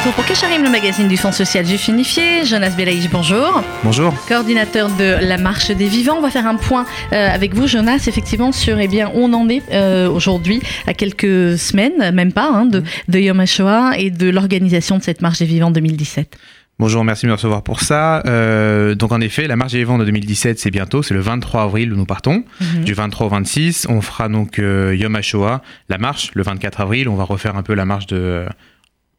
retour pour Kesharim, le magazine du Fonds social juif unifié. Jonas Belaïch, bonjour. Bonjour. Coordinateur de la Marche des Vivants. On va faire un point euh, avec vous, Jonas, effectivement, sur eh bien, où on en est euh, aujourd'hui, à quelques semaines, même pas, hein, de, de Yom HaShoah et de l'organisation de cette Marche des Vivants 2017. Bonjour, merci de me recevoir pour ça. Euh, donc en effet, la marche des vivants de 2017, c'est bientôt, c'est le 23 avril où nous partons. Mhm. Du 23 au 26, on fera donc euh, Yom HaShoah, la marche, le 24 avril. On va refaire un peu la marche de...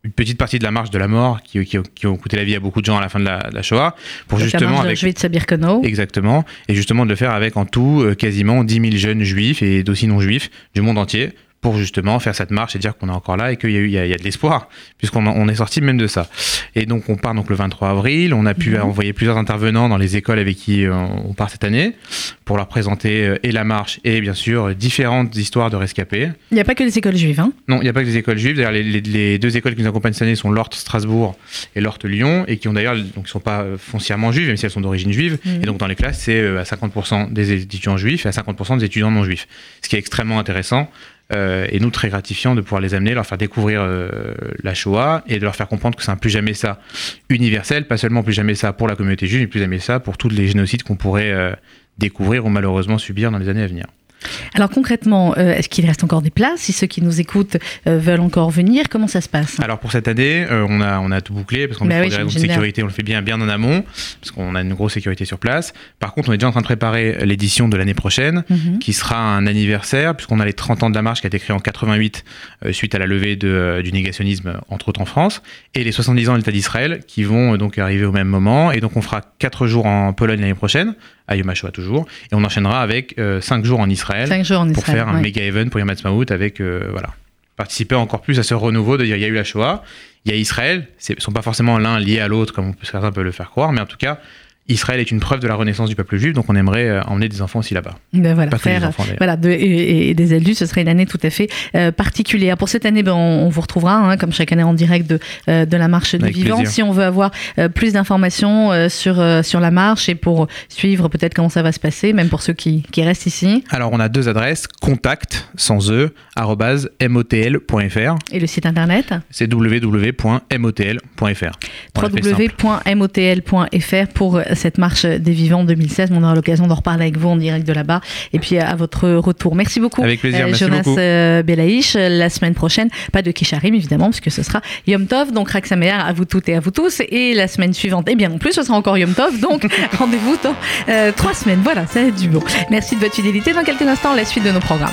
une petite partie de la marche de la mort qui, qui- qui ont coûté la vie à beaucoup de gens à la fin de la, de la Shoah. Pour Donc, justement de avec... Birkenau. Exactement. Et justement de le faire avec en tout euh, quasiment 10 000 jeunes juifs et d'aussi non juifs du monde entier pour justement faire cette marche et dire qu'on est encore là et qu'il y a, eu, il y y a de l'espoir, puisqu'on on est sorti même de ça. Et donc on part donc le 23 avril, on a pu Mhm. envoyer plusieurs intervenants dans les écoles avec qui euh, on part cette année pour leur présenter euh, et la marche et bien sûr différentes histoires de rescapés. Il n'y a pas que les écoles juives. Hein. Non, il n'y a pas que des écoles juives. D'ailleurs, les, les- les deux écoles qui nous accompagnent cette année sont l'Orte Strasbourg et l'Orte Lyon, et qui ont d'ailleurs, donc, sont pas euh, foncièrement juives, même si elles sont d'origine juive. Mhm. Et donc, dans les classes, c'est à 50% des étudiants juifs et à 50% des étudiants non juifs. Ce qui est extrêmement intéressant. Euh, et nous très gratifiant de pouvoir les amener, leur faire découvrir euh, la Shoah et de leur faire comprendre que c'est un plus jamais ça universel, pas seulement plus jamais ça pour la communauté juive, mais plus jamais ça pour tous les génocides qu'on pourrait euh, découvrir ou malheureusement subir dans les années à venir. Alors concrètement, euh, est-ce qu'il reste encore des places Si ceux qui nous écoutent euh, veulent encore venir, comment ça se passe? Alors pour cette année, euh, on, a, on a tout bouclé parce qu'on Bah oui, des raisons de sécurité, on le fait bien bien en amont parce qu'on a une grosse sécurité sur place. Par contre, on est déjà en train de préparer l'édition de l'année prochaine Mhm. qui sera un anniversaire puisqu'on a les 30 ans de la marche qui a été créée en 88 euh, suite à la levée de, du négationnisme entre autres en France et les 70 ans de l'État d'Israël qui vont donc arriver au même moment. Et donc on fera 4 jours en Pologne l'année prochaine à Yom toujours et on enchaînera avec 5 jours en Israël Cinq jours en pour faire un ouais. méga event pour Yom Ha'atzmaut avec euh, voilà participer encore plus à ce renouveau de dire il y a eu la Shoah, il y a Israël, ce sont pas forcément l'un lié à l'autre comme certains peuvent le faire croire, mais en tout cas Israël est une preuve de la renaissance du peuple juif, donc on aimerait euh, emmener des enfants aussi là-bas. Ben voilà, Pas des enfants voilà, de- et, et des adultes, ce serait une année tout à fait euh, particulière. Pour cette année, ben, on, on vous retrouvera, hein, comme chaque année, en direct de, euh, de la marche Avec vivants. plaisir. Si on veut avoir euh, plus d'informations sur, sur la marche et pour suivre peut-être comment ça va se passer, même pour ceux qui, qui restent ici, Alors on a deux adresses, contact sans e motl.fr, et le site internet c'est www.motl.fr. Www.motl.fr pour euh, cette marche des vivants 2016. On aura l'occasion d'en reparler avec vous en direct de là-bas et puis à votre retour. Merci beaucoup, Avec plaisir, euh, merci Jonas beaucoup. euh, Belaïch. La semaine prochaine, pas de Kisharim évidemment, puisque ce sera Yom Tov. Donc Raksamer à vous toutes et à vous tous. Et la semaine suivante, eh bien non plus, ce sera encore Yom Tov. Donc rendez-vous dans euh, trois semaines. Voilà, ça va être du bon. Merci de votre fidélité. Dans quelques instants, la suite de nos programmes.